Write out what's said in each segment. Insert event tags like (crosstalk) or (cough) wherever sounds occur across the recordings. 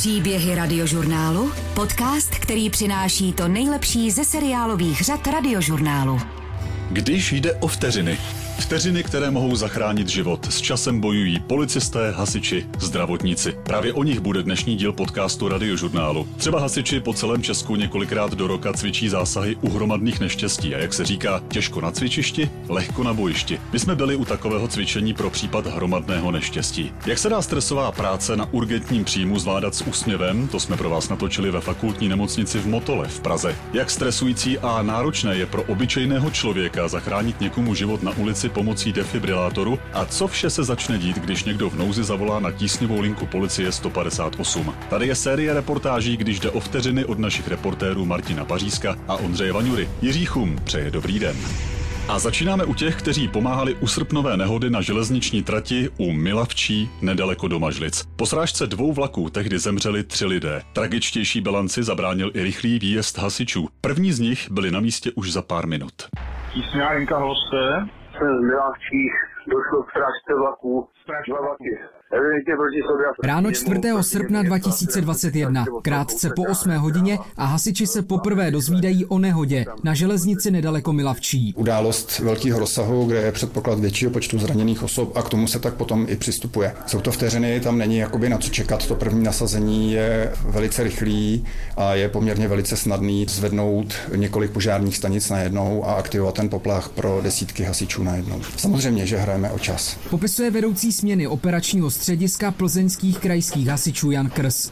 Příběhy radiožurnálu, podcast, který přináší to nejlepší ze seriálových řad radiožurnálu. Když jde o vteřiny, Vteřiny, které mohou zachránit život, s časem bojují policisté, hasiči, zdravotníci. Právě o nich bude dnešní díl podcastu Radiožurnálu. Třeba hasiči po celém Česku několikrát do roka cvičí zásahy u hromadných neštěstí a jak se říká, těžko na cvičišti, lehko na bojišti. My jsme byli u takového cvičení pro případ hromadného neštěstí. Jak se dá stresová práce na urgentním příjmu zvládat s úsměvem, to jsme pro vás natočili ve fakultní nemocnici v Motole v Praze. Jak stresující a náročné je pro obyčejného člověka zachránit někomu život na ulici pomocí defibrilátoru a co vše se začne dít, když někdo v nouzi zavolá na tísňovou linku policie 158. Tady je série reportáží, když jde o vteřiny od našich reportérů Martina Pařízka a Ondřeje Vaňury. Jiří Chum přeje dobrý den. A začínáme u těch, kteří pomáhali u srpnové nehody na železniční trati u Milavčí nedaleko do Mažlic. Po srážce dvou vlaků tehdy zemřeli tři lidé. Tragičtější bilanci zabránil i rychlý výjezd hasičů. První z nich byli na místě už za pár minut. Tísňová linka Hloste, jsem z Milavčích, došlo k srážce vlaků, dva vlaky. Evidentně proti sobě. Ráno 4. srpna 2021, krátce po 8 hodině a hasiči se poprvé dozvídají o nehodě na železnici nedaleko Milavčí. Událost velkého rozsahu, kde je předpoklad většího počtu zraněných osob a k tomu se tak potom i přistupuje. Jsou to vteřiny, tam není jakoby na co čekat. To první nasazení je velice rychlý a je poměrně velice snadný zvednout několik požárních stanic najednou a aktivovat ten poplach pro desítky hasičů najednou. Samozřejmě, že hrajeme o čas. Popisuje vedoucí směny operačního střediska plzeňských krajských hasičů Jan Krs.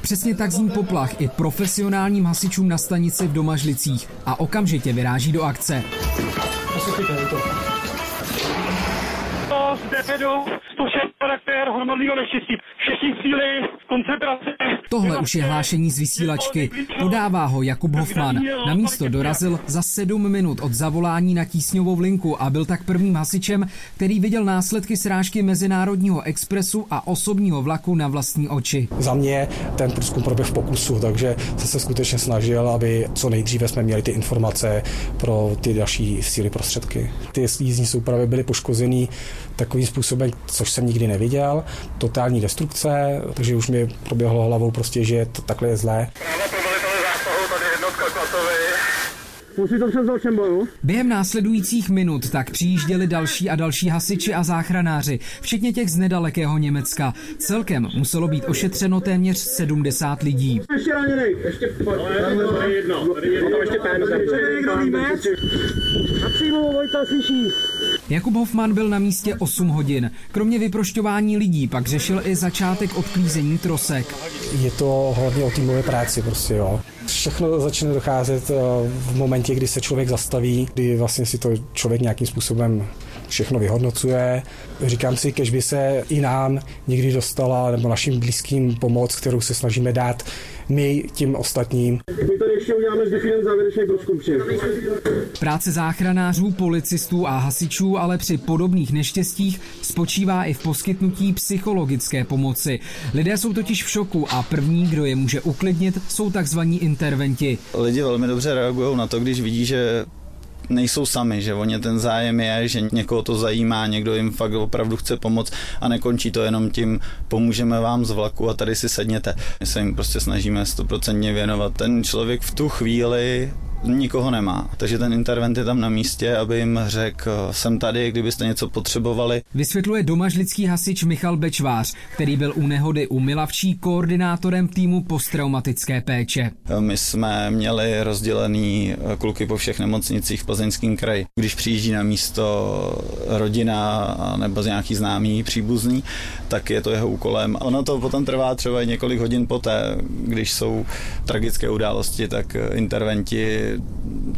Přesně tak zní poplach i profesionálním hasičům na stanici v Domažlicích a okamžitě vyráží do akce. To z DPDu, 106 charakter hromadného neštěstí. Všichni síly, koncentrace. Tohle už je hlášení z vysílačky. Podává ho Jakub Hofman. Na místo dorazil za sedm minut od zavolání na tísňovou linku a byl tak prvním hasičem, který viděl následky srážky Mezinárodního expresu a osobního vlaku na vlastní oči. Za mě ten průzkum proběh v pokusu, takže jsem se skutečně snažil, aby co nejdříve jsme měli ty informace pro ty další síly prostředky. Ty jízdní soupravy byly poškozený takovým způsobem, což jsem nikdy neviděl. Totální destrukce, takže už mi proběhlo hlavou prostě, že to takhle je zlé. Boju. Během následujících minut tak přijížděli další a další hasiči a záchranáři, včetně těch z nedalekého Německa. Celkem muselo být ošetřeno téměř 70 lidí. Ještě raněný. Ještě tady jedno. Tady jedno. ještě ten. Někdo víme? A přímo Vojta slyší. Jakub Hofman byl na místě 8 hodin. Kromě vyprošťování lidí pak řešil i začátek odklízení trosek. Je to hlavně o týmové práci prostě, jo. Všechno začne docházet eh, v momentě, kdy se člověk zastaví, kdy vlastně si to člověk nějakým způsobem všechno vyhodnocuje. Říkám si, kež by se i nám někdy dostala, nebo našim blízkým pomoc, kterou se snažíme dát my tím ostatním. My tady ještě uděláme s definem závěrečný průzkum. Práce záchranářů, policistů a hasičů ale při podobných neštěstích spočívá i v poskytnutí psychologické pomoci. Lidé jsou totiž v šoku a první, kdo je může uklidnit, jsou takzvaní interventi. Lidi velmi dobře reagují na to, když vidí, že nejsou sami, že o ně ten zájem je, že někoho to zajímá, někdo jim fakt opravdu chce pomoct a nekončí to jenom tím, pomůžeme vám z vlaku a tady si sedněte. My se jim prostě snažíme stoprocentně věnovat. Ten člověk v tu chvíli nikoho nemá. Takže ten intervent je tam na místě, aby jim řekl, jsem tady, kdybyste něco potřebovali. Vysvětluje domažlický hasič Michal Bečvář, který byl u nehody u Milavčí koordinátorem týmu posttraumatické péče. My jsme měli rozdělený kluky po všech nemocnicích v Plzeňském kraji. Když přijíždí na místo rodina nebo z nějaký známý příbuzný, tak je to jeho úkolem. Ono to potom trvá třeba několik hodin poté, když jsou tragické události, tak interventi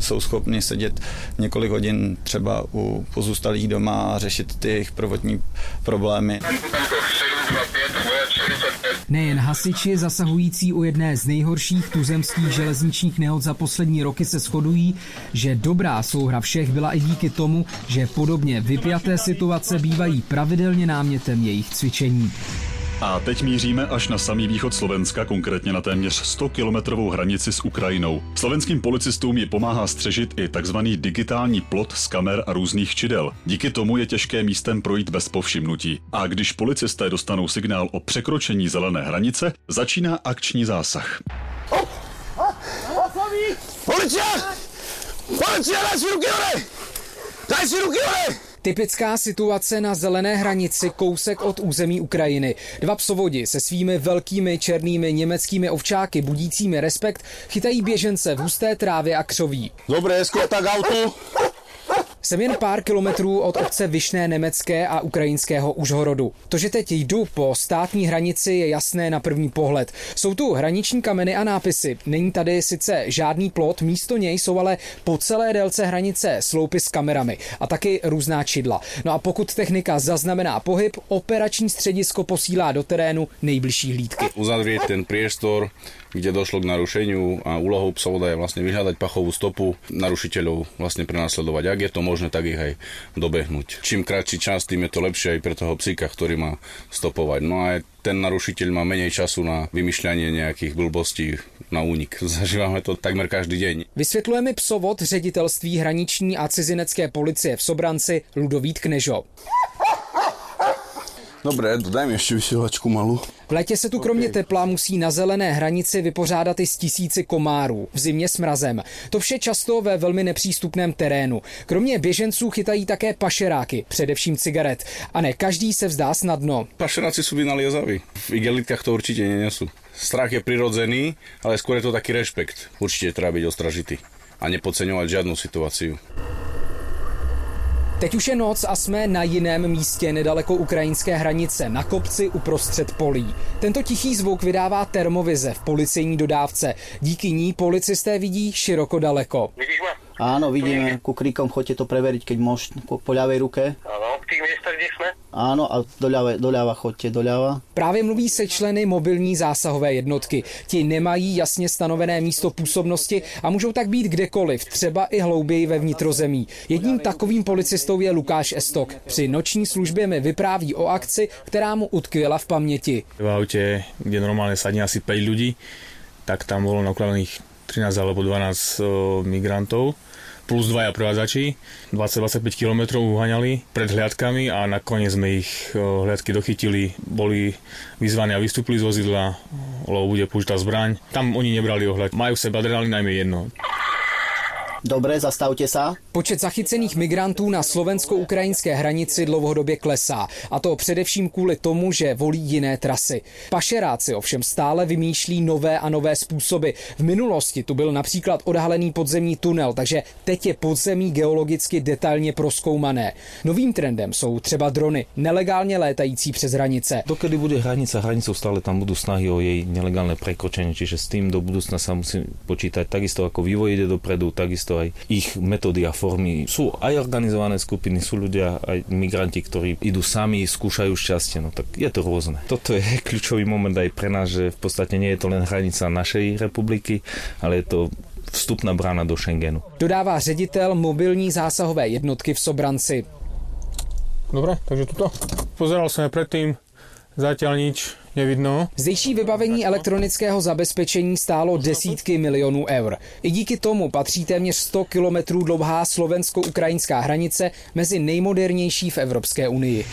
jsou schopni sedět několik hodin třeba u pozůstalých doma a řešit ty jejich prvotní problémy. Nejen hasiči zasahující u jedné z nejhorších tuzemských železničních nehod za poslední roky se shodují, že dobrá souhra všech byla i díky tomu, že podobně vypjaté situace bývají pravidelně námětem jejich cvičení. A teď míříme až na samý východ Slovenska, konkrétně na téměř 100 kilometrovou hranici s Ukrajinou. Slovenským policistům ji pomáhá střežit i takzvaný digitální plot z kamer a různých čidel. Díky tomu je těžké místem projít bez povšimnutí. A když policisté dostanou signál o překročení zelené hranice, začíná akční zásah. Policia! Policia, daj si ruky hore! Daj si ruky hore! Typická situace na zelené hranici kousek od území Ukrajiny. Dva psovodi se svými velkými černými německými ovčáky budícími respekt chytají běžence v husté trávě a křoví. Dobré, tak auto. Jsem jen pár kilometrů od obce Vyšné Nemecké a ukrajinského Užhorodu. To, že teď jdu po státní hranici, je jasné na první pohled. Jsou tu hraniční kameny a nápisy. Není tady sice žádný plot, místo něj jsou ale po celé délce hranice sloupy s kamerami a taky různá čidla. No a pokud technika zaznamená pohyb, operační středisko posílá do terénu nejbližší hlídky. Uzavřít ten priestor, kde došlo k narušeniu a úlohou psovoda je vlastne vyhľadať pachovú stopu narušiteľov, vlastne prenasledovať. Ak je to možné, tak ich aj dobehnúť. Čím kratší čas, tým je to lepšie aj pre toho psíka, ktorý má stopovať. No a ten narušiteľ má menej času na vymýšľanie nejakých blbostí na únik. (laughs) Zažíváme to takmer každý deň. Vysvětluje mi psovod ředitelství hraniční a cizinecké policie v Sobranci Ludovít Knežo. Dobre, daj mi ešte vysielačku malú. V létě se tu kromě tepla musí na zelené hranici vypořádat i s tisíci komárů, v zimě s mrazem. To vše často ve velmi nepřístupném terénu. Kromě běženců chytají také pašeráky, především cigaret. A ne každý se vzdá snadno. Pašeráci sú vynaliezaví. V igelitkách to určite nenesú. Strach je prirodzený, ale skôr je to taký rešpekt. Určite treba byť ostražitý a nepodceňovať žiadnu situáciu. Teď už je noc a jsme na jiném místě nedaleko ukrajinské hranice, na kopci uprostřed polí. Tento tichý zvuk vydává termovize v policejní dodávce. Díky ní policisté vidí široko daleko. Vidíš? Áno, vidíme, ku kríkom chodte to preveriť, keď môžete po ľavej ruke. Áno, v tých miestach, kde sme? Áno, a doľava, doľava chodte, doľava. Právě mluví se členy mobilní zásahové jednotky. Ti nemají jasně stanovené místo působnosti a můžou tak být kdekoliv, třeba i hlouběji ve vnitrozemí. Jedním takovým policistou je Lukáš Estok. Při noční službě mi vypráví o akci, která mu utkvěla v paměti. V aute, kde normálne sadne asi 5 ľudí, tak tam bolo nakladaných 13 alebo 12 o, migrantov plus dvaja prevádzači. 20-25 km uhaňali pred hliadkami a nakoniec sme ich o, hliadky dochytili, boli vyzvaní a vystúpili z vozidla, lebo bude použitá zbraň. Tam oni nebrali ohľad. Majú v sebe adrenalín najmä jedno. Dobre, zastavte sa. Počet zachycených migrantů na slovensko-ukrajinské hranici dlouhodobě klesá. A to především kvůli tomu, že volí jiné trasy. Pašeráci ovšem stále vymýšlí nové a nové způsoby. V minulosti tu byl například odhalený podzemní tunel, takže teď je podzemí geologicky detailně proskoumané. Novým trendem jsou třeba drony, nelegálně létající přes hranice. Dokedy bude hranica hranicou, stále tam budú snahy o jej nelegálne prekročenie, čiže s tým do budúcna sa musí počítať takisto ako vývoj ide dopredu, takisto aj ich metódy a formy. Sú aj organizované skupiny, sú ľudia, aj migranti, ktorí idú sami, skúšajú šťastie, no tak je to rôzne. Toto je (laughs) kľúčový moment aj pre nás, že v podstate nie je to len hranica našej republiky, ale je to vstupná brána do Schengenu. Dodává ředitel mobilní zásahové jednotky v Sobranci. Dobre, takže tuto. Pozeral som aj predtým, zatiaľ nič nevidno. Zdejší vybavení elektronického zabezpečení stálo desítky milionů eur. I díky tomu patří téměř 100 kilometrů dlouhá slovensko-ukrajinská hranice mezi nejmodernější v Evropské unii.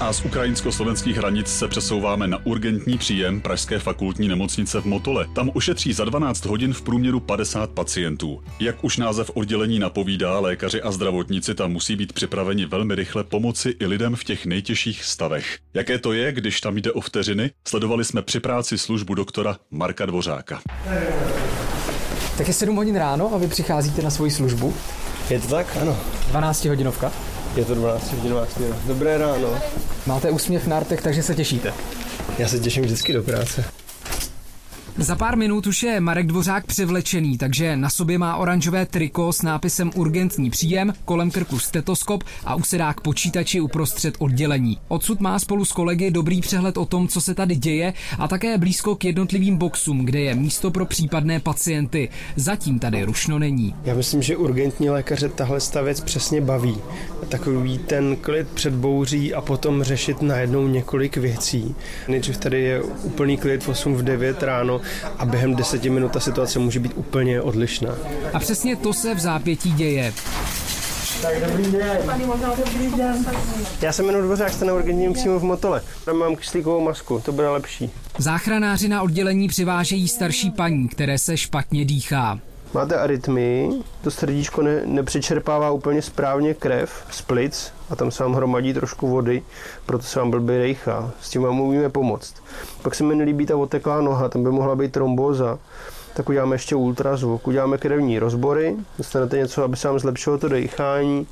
A z ukrajinsko-slovenských hranic se přesouváme na urgentní příjem Pražské fakultní nemocnice v Motole. Tam ušetří za 12 hodin v průměru 50 pacientů. Jak už název oddělení napovídá, lékaři a zdravotníci tam musí být připraveni velmi rychle pomoci i lidem v těch nejtěžších stavech. Jaké to je, když tam jde o vteřiny? Sledovali jsme při práci službu doktora Marka Dvořáka. Tak je 7 hodin ráno a vy přicházíte na svoji službu. Je to tak? Ano. 12 hodinovka. Je to 12 hodinová směna. Dobré ráno. Máte úsměv na rtech, takže se těšíte. Já se těším vždycky do práce. Za pár minut už je Marek Dvořák převlečený, takže na sobě má oranžové triko s nápisem urgentní příjem, kolem krku stetoskop a usedá k počítači uprostřed oddělení. Odsud má spolu s kolegy dobrý přehled o tom, co se tady děje a také blízko k jednotlivým boxům, kde je místo pro případné pacienty. Zatím tady rušno není. Já myslím, že urgentní lékaře tahle věc přesně baví. Takový ten klid před bouří a potom řešit najednou několik věcí. Nejdřív tady je úplný klid v 8 v 9 ráno a během 10 minut ta situace může být úplně odlišná. A přesně to se v zápětí děje. Tak dobrý den. Dobrý den. Já se jmenuji Dvořák, jste na urgentním přímo v Motole. Tam mám kyslíkovou masku, to bude lepší. Záchranáři na oddělení přivážejí starší paní, které se špatně dýchá. Máte arytmii, to srdíčko ne, nepřečerpává úplně správně krev z plic a tam se vám hromadí trošku vody, proto se vám blbě dejchá. S tím vám umíme pomoct. Pak se mi nelíbí ta oteklá noha, tam by mohla být trombóza tak uděláme ještě ultrazvuk, uděláme krevní rozbory, dostanete něco, aby se vám zlepšilo to dechání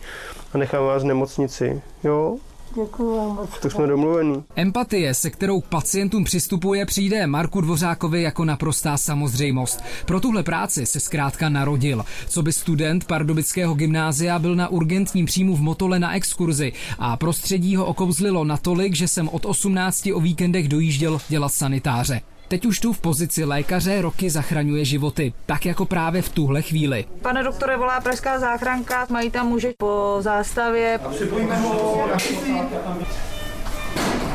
a necháme vás v nemocnici. Jo? Děkuji vám moc. Tak jsme domluvení. Empatie, se kterou k pacientům přistupuje, přijde Marku Dvořákovi jako naprostá samozřejmost. Pro tuhle práci se zkrátka narodil. Co by student Pardubického gymnázia byl na urgentním příjmu v Motole na exkurzi a prostředí ho okouzlilo natolik, že jsem od 18 o víkendech dojížděl dělat sanitáře. Teď už tu v pozici lékaře roky zachraňuje životy, tak jako právě v tuhle chvíli. Pane doktore, volá pražská záchranka, mají tam muže po zástavě.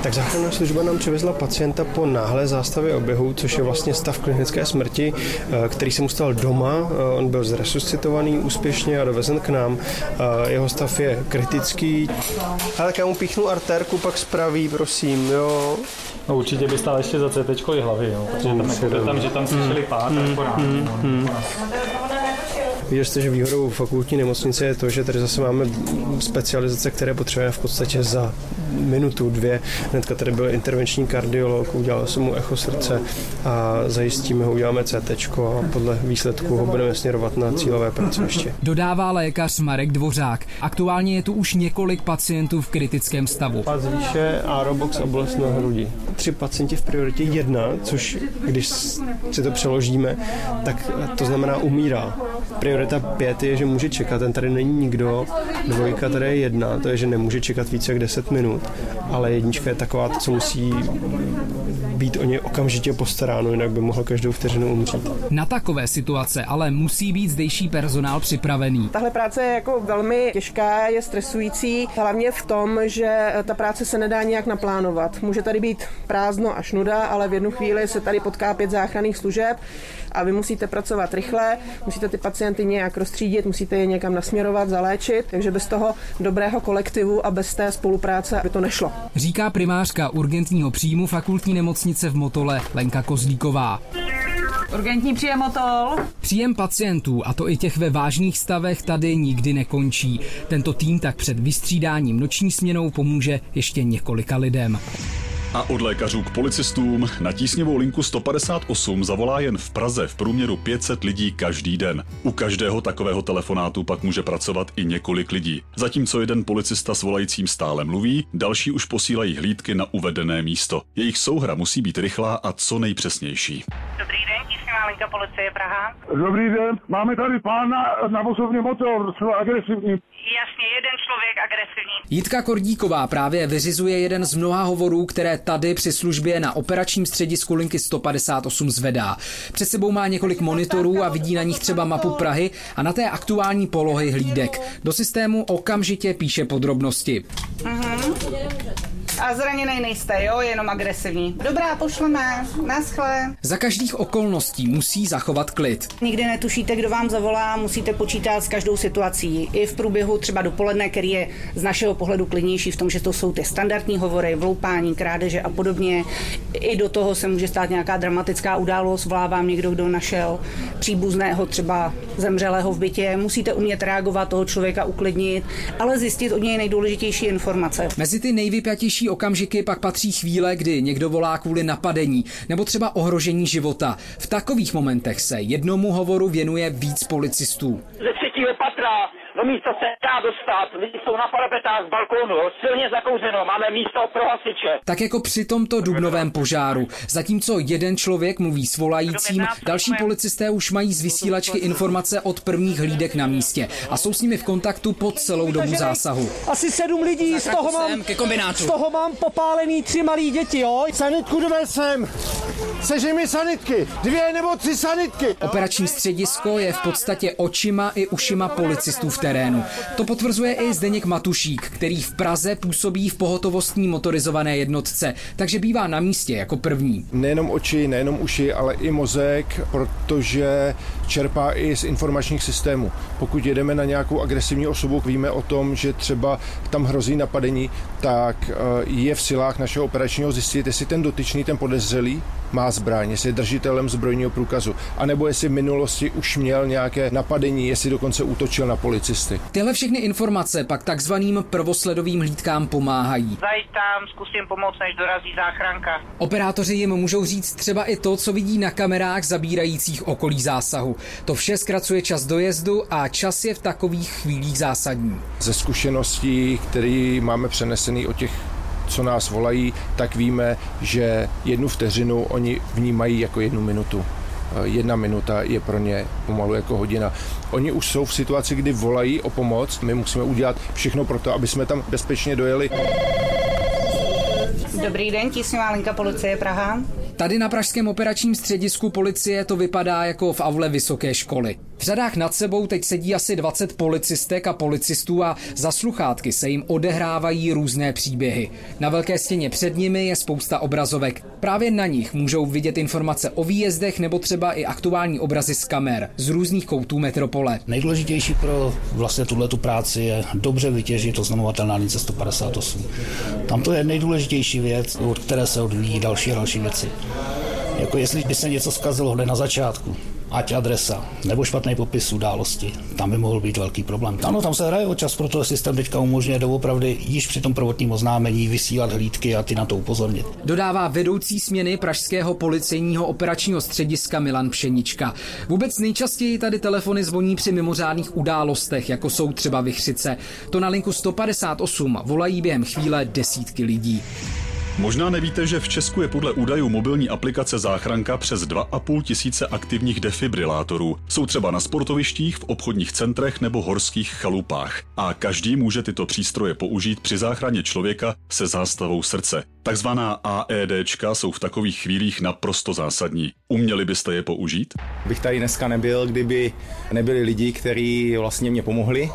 Tak záchranná služba nám přivezla pacienta po náhlé zástavě oběhu, což je vlastně stav klinické smrti, eh, který se mu stal doma. Eh, on byl zresuscitovaný úspěšně a dovezen k nám. Eh, jeho stav je kritický. Ale tak já mu píchnu artérku, pak spraví, prosím, jo. No určitě by stál ještě za CT hlavy, jo, protože tam, jako, tam, že tam slyšeli pát, mm, ráno. Mm, mm. Viděli jste, že výhodou fakultní nemocnice je to, že tady zase máme specializace, které potřebujeme v podstatě za minutu, dvě. Hnedka tady byl intervenční kardiolog, udělal jsem mu echo srdce a zajistíme ho, uděláme CT a podle výsledku ho budeme směrovat na cílové pracoviště. Dodává lékař Marek Dvořák. Aktuálně je tu už několik pacientů v kritickém stavu. Pás výše, aerobox a bolestné hrudi. Tři pacienti v prioritě jedna, což když si to přeložíme, tak to znamená umírá. Priorita pět je, že může čekat, ten tady není nikdo. Dvojka tady je jedna, to je, že nemůže čekat více jak 10 minut. Ale jednička je taková, co musí být o ně okamžitě postaráno, jinak by mohl každou vteřinu umřít. Na takové situace ale musí být zdejší personál připravený. Tahle práce je jako velmi těžká, je stresující, hlavně v tom, že ta práce se nedá nějak naplánovat. Může tady být prázdno až nuda, ale v jednu chvíli se tady potká pět záchranných služeb a vy musíte pracovat rychle, musíte ty pacienty nějak rozstřídit, musíte je někam nasměrovat, zaléčit, takže bez toho dobrého kolektivu a bez té spolupráce by to nešlo. Říká primářka urgentního příjmu fakultní nemocnice v Motole Lenka Kozlíková. Urgentní příjem Motol. Příjem pacientů, a to i těch ve vážných stavech, tady nikdy nekončí. Tento tým tak před vystřídáním noční směnou pomůže ještě několika lidem. A od lékařů k policistům na tísňovou linku 158 zavolá jen v Praze v průměru 500 lidí každý den. U každého takového telefonátu pak může pracovat i několik lidí. Zatímco jeden policista s volajícím stále mluví, další už posílají hlídky na uvedené místo. Jejich souhra musí být rychlá a co nejpřesnější. Dobrý den, linka policie Praha. Dobrý den, máme tady pána na vozovně motor, co agresivní. Jasně, jeden člověk agresivní. Jitka Kordíková právě vyřizuje jeden z mnoha hovorů, které tady při službě na operačním středisku linky 158 zvedá. Před sebou má několik monitorů a vidí na nich třeba mapu Prahy a na té aktuální polohy hlídek. Do systému okamžitě píše podrobnosti. Uh-huh. A zraněný nejste, jo, jenom agresivní. Dobrá, pošleme. Naschle. Za každých okolností musí zachovat klid. Nikdy netušíte, kdo vám zavolá, musíte počítat s každou situací. I v průběhu třeba dopoledne, který je z našeho pohledu klidnější v tom, že to jsou ty standardní hovory, vloupání, krádeže a podobně. I do toho se může stát nějaká dramatická událost, volá vám někdo, kdo našel příbuzného, třeba zemřelého v bytě. Musíte umět reagovat, toho člověka uklidnit, ale zjistit od něj nejdůležitější informace. Mezi ty nejvypjatější okamžiky pak patří chvíle, kdy někdo volá kvůli napadení nebo třeba ohrožení života. V takových momentech se jednomu hovoru věnuje víc policistů. Ze třetího patra, do místa se dá dostat, lidi jsou na parapetách z balkónu, silně zakouřeno, máme místo pro hasiče. Tak jako při tomto dubnovém požáru. Zatímco jeden člověk mluví s volajícím, další policisté už mají z vysílačky informace od prvních hlídek na místě a jsou s nimi v kontaktu po celou dobu zásahu. Asi sedm lidí, z toho mám, ke kombinátu. z toho mám popálený tři malí děti, jo? Sanitku dve sem. Sežij mi sanitky. Dvě nebo tři sanitky. Operační středisko je v podstatě očima i ušima policistů v terénu. To potvrzuje i Zdeněk Matušík, který v Praze působí v pohotovostní motorizované jednotce, takže bývá na místě jako první. Nejenom oči, nejenom uši, ale i mozek, protože čerpá i z informačních systémů. Pokud jedeme na nějakou agresivní osobu, víme o tom, že třeba tam hrozí napadení, tak eh, je v silách našeho operačního zjistit, jestli ten dotyčný, ten podezřelý, má zbraň, jestli je držitelem zbrojního průkazu, anebo jestli v minulosti už měl nějaké napadení, jestli dokonce útočil na policisty. Tyhle všechny informace pak takzvaným prvosledovým hlídkám pomáhají. Zajď tam, zkusím pomoct, než dorazí záchranka. Operátoři jim můžou říct třeba i to, co vidí na kamerách zabírajících okolí zásahu. To vše zkracuje čas dojezdu a čas je v takových chvílích zásadní. Ze zkušeností, které máme přenesený o těch co nás volají, tak víme, že jednu vteřinu oni vnímají jako jednu minutu. Eh, Jedna minuta je pro ně pomalu jako hodina. Oni už jsou v situaci, kdy volají o pomoc. My musíme udělat všechno pro to, aby jsme tam bezpečně dojeli. Dobrý den, tísňová linka policie Praha. Tady na Pražském operačním středisku policie to vypadá jako v aule vysoké školy. V řadách nad sebou teď sedí asi 20 policistek a policistů a za sluchátky se jim odehrávají různé příběhy. Na velké stěně před nimi je spousta obrazovek. Právě na nich můžou vidět informace o výjezdech nebo třeba i aktuální obrazy z kamer z různých koutů metropole. Nejdůležitější pro vlastně tuhle tu práci je dobře vytěžit oznamovatelná lince 158. Tam to je nejdůležitější věc, od které se odvíjí další a další věci. Jako jestli by se něco zkazilo hned na začátku, ať adresa nebo špatný popis události, tam by mohl být velký problém. Ano, tam se hraje o čas, proto systém teďka umožňuje doopravdy již při tom prvotním oznámení vysílat hlídky a ty na to upozornit. Dodává vedoucí směny Pražského policejního operačního střediska Milan Pšenička. Vůbec nejčastěji tady telefony zvoní při mimořádných událostech, jako jsou třeba vychřice. To na linku 158 volají během chvíle desítky lidí. Možná nevíte, že v Česku je podle údajů mobilní aplikace Záchranka přes 2,5 tisíce aktivních defibrilátorů. Jsou třeba na sportovištích, v obchodních centrech nebo horských chalupách. A každý může tyto přístroje použít při záchraně člověka se zástavou srdce. Takzvaná AEDčka jsou v takových chvílích naprosto zásadní. Uměli byste je použít? Bych tady dneska nebyl, kdyby nebyli lidi, kteří vlastně mě pomohli.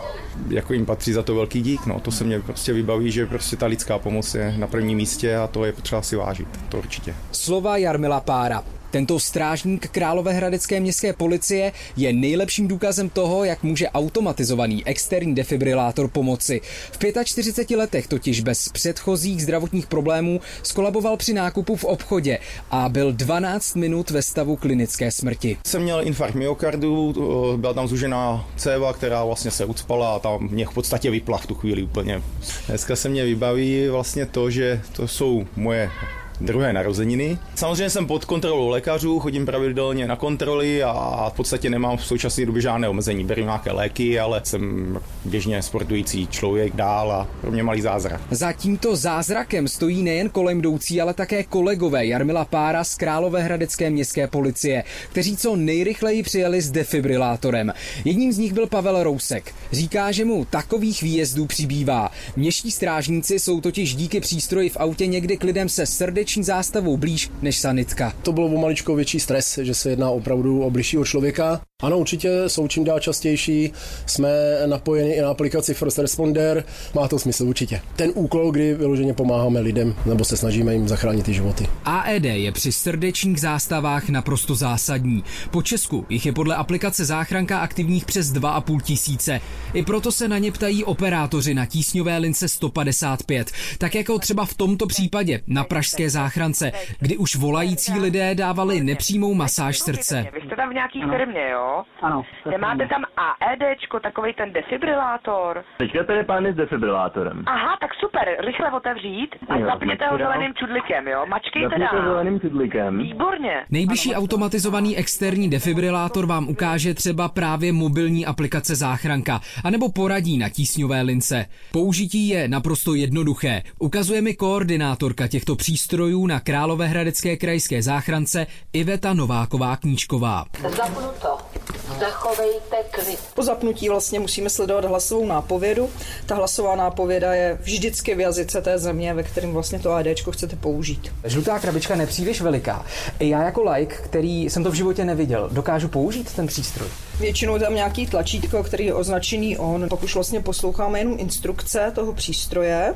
Jako jim patří za to velký dík. No, to se mě prostě vybaví, že prostě ta lidská pomoc je na prvním místě a to je potřeba si vážit. To určitě. Slova Jarmila Pára. Tento strážník Královéhradecké městské policie je nejlepším důkazem toho, jak může automatizovaný externí defibrilátor pomoci. V 45 letech totiž bez předchozích zdravotních problémů skolaboval při nákupu v obchodě a byl 12 minut ve stavu klinické smrti. Jsem měl infarkt myokardu, byla tam zužená céva, která vlastně se ucpala a tam mě v podstatě vypla v tu chvíli úplně. Dneska se mě vybaví vlastně to, že to jsou moje druhé narozeniny. Samozřejmě jsem pod kontrolou lékařů, chodím pravidelně na kontroly a v podstatě nemám v současné době žádné omezení. Beru nějaké léky, ale jsem běžně sportující člověk dál a pro mě malý zázrak. Za tímto zázrakem stojí nejen kolem jdoucí, ale také kolegové Jarmila Pára z Královéhradecké městské policie, kteří co nejrychleji přijeli s defibrilátorem. Jedním z nich byl Pavel Rousek. Říká, že mu takových výjezdů přibývá. Městští strážníci jsou totiž díky přístroji v autě někdy k lidem se srdeční zástavou blíž než sanitka. To bylo o maličko větší stres, že se jedná opravdu o bližšího člověka. Ano, určitě jsou čím dál častější, jsme napojeni i na aplikaci First Responder, má to smysl určitě. Ten úkol, kdy vyloženě pomáháme lidem, nebo se snažíme jim zachránit ty životy. AED je při srdečních zástavách naprosto zásadní. Po Česku jich je podle aplikace záchranka aktivních přes 2,5 tisíce. I proto se na ně ptají operátoři na tísňové lince 155, tak jako třeba v tomto případě na pražské záchrance, kdy už volající lidé dávali nepřímou masáž srdce. Vy jste tam v nějaký firmě, jo? Jo? Ano. Nemáte tam AEDčko, takový ten defibrilátor? Teďka tady pány s defibrilátorem. Aha, tak super, rychle otevřít a Jo, zapněte ho zeleným čudlikem, jo? Mačkejte Zapněte dál. zeleným čudlikem. Výborně. Nejbližší automatizovaný externí defibrilátor vám ukáže třeba právě mobilní aplikace záchranka, anebo poradí na tísňové lince. Použití je naprosto jednoduché. Ukazuje mi koordinátorka těchto přístrojů na Královéhradecké krajské záchrance Iveta Nováková Knížková. Zapnuto. Zachovejte klid. Po zapnutí vlastně musíme sledovat hlasovou nápovědu. Ta hlasová nápověda je vždycky v jazyce té země, ve kterém vlastně to ADčko chcete použít. Žlutá krabička nepříliš veliká. Já jako like, který jsem to v životě neviděl, dokážu použít ten přístroj. Většinou tam nějaký tlačítko, který je označený on. Pak už vlastně posloucháme jenom instrukce toho přístroje.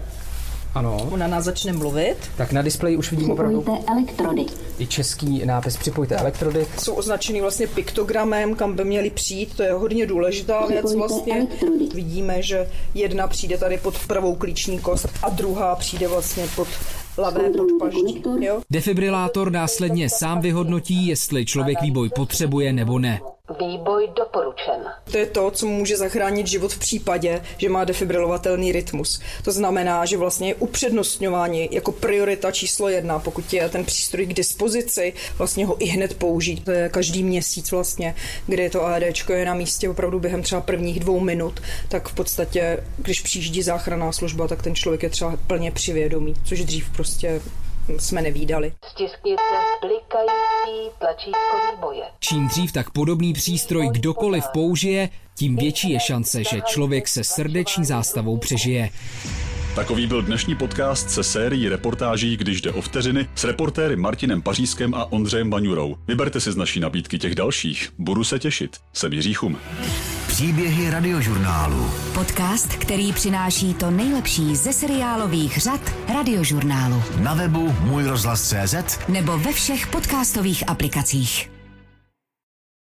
Ano. Ona nás začne mluvit. Tak na displeji už vidím opravdu elektrody. i český nápis Připojte elektrody. Jsou označený vlastně piktogramem, kam by měli přijít. To je hodně důležitá věc Připojte vlastně. Vidíme, že jedna přijde tady pod pravou klíční kost a druhá přijde vlastně pod podpaždí. Defibrilátor následně sám vyhodnotí, jestli člověk výboj potřebuje nebo ne. Výboj doporučen. To je to, co může zachránit život v případě, že má defibrilovatelný rytmus. To znamená, že vlastně je upřednostňování jako priorita číslo jedna, pokud je ten přístroj k dispozici, vlastně ho i hned použít. To je každý měsíc vlastně, kdy to AEDčko je na místě opravdu během třeba prvních dvou minut, tak v podstatě, když přijíždí záchranná služba, tak ten člověk je třeba plně přivědomý, což dřív prostě jsme nevídali. Stiskněte blikající tlačítko výboje. Čím dřív tak podobný přístroj kdokoliv použije, tím větší je šance, že člověk se srdeční zástavou přežije. Takový byl dnešní podcast se sérií reportáží Když jde o vteřiny s reportéry Martinem Pařískem a Ondřejem Baňurou. Vyberte si z naší nabídky těch dalších. Budu se těšit. Jsem Jiří Chum. Příběhy radiožurnálu. Podcast, který přináší to nejlepší ze seriálových řad radiožurnálu. Na webu můj rozhlas.cz Nebo ve všech podcastových aplikacích.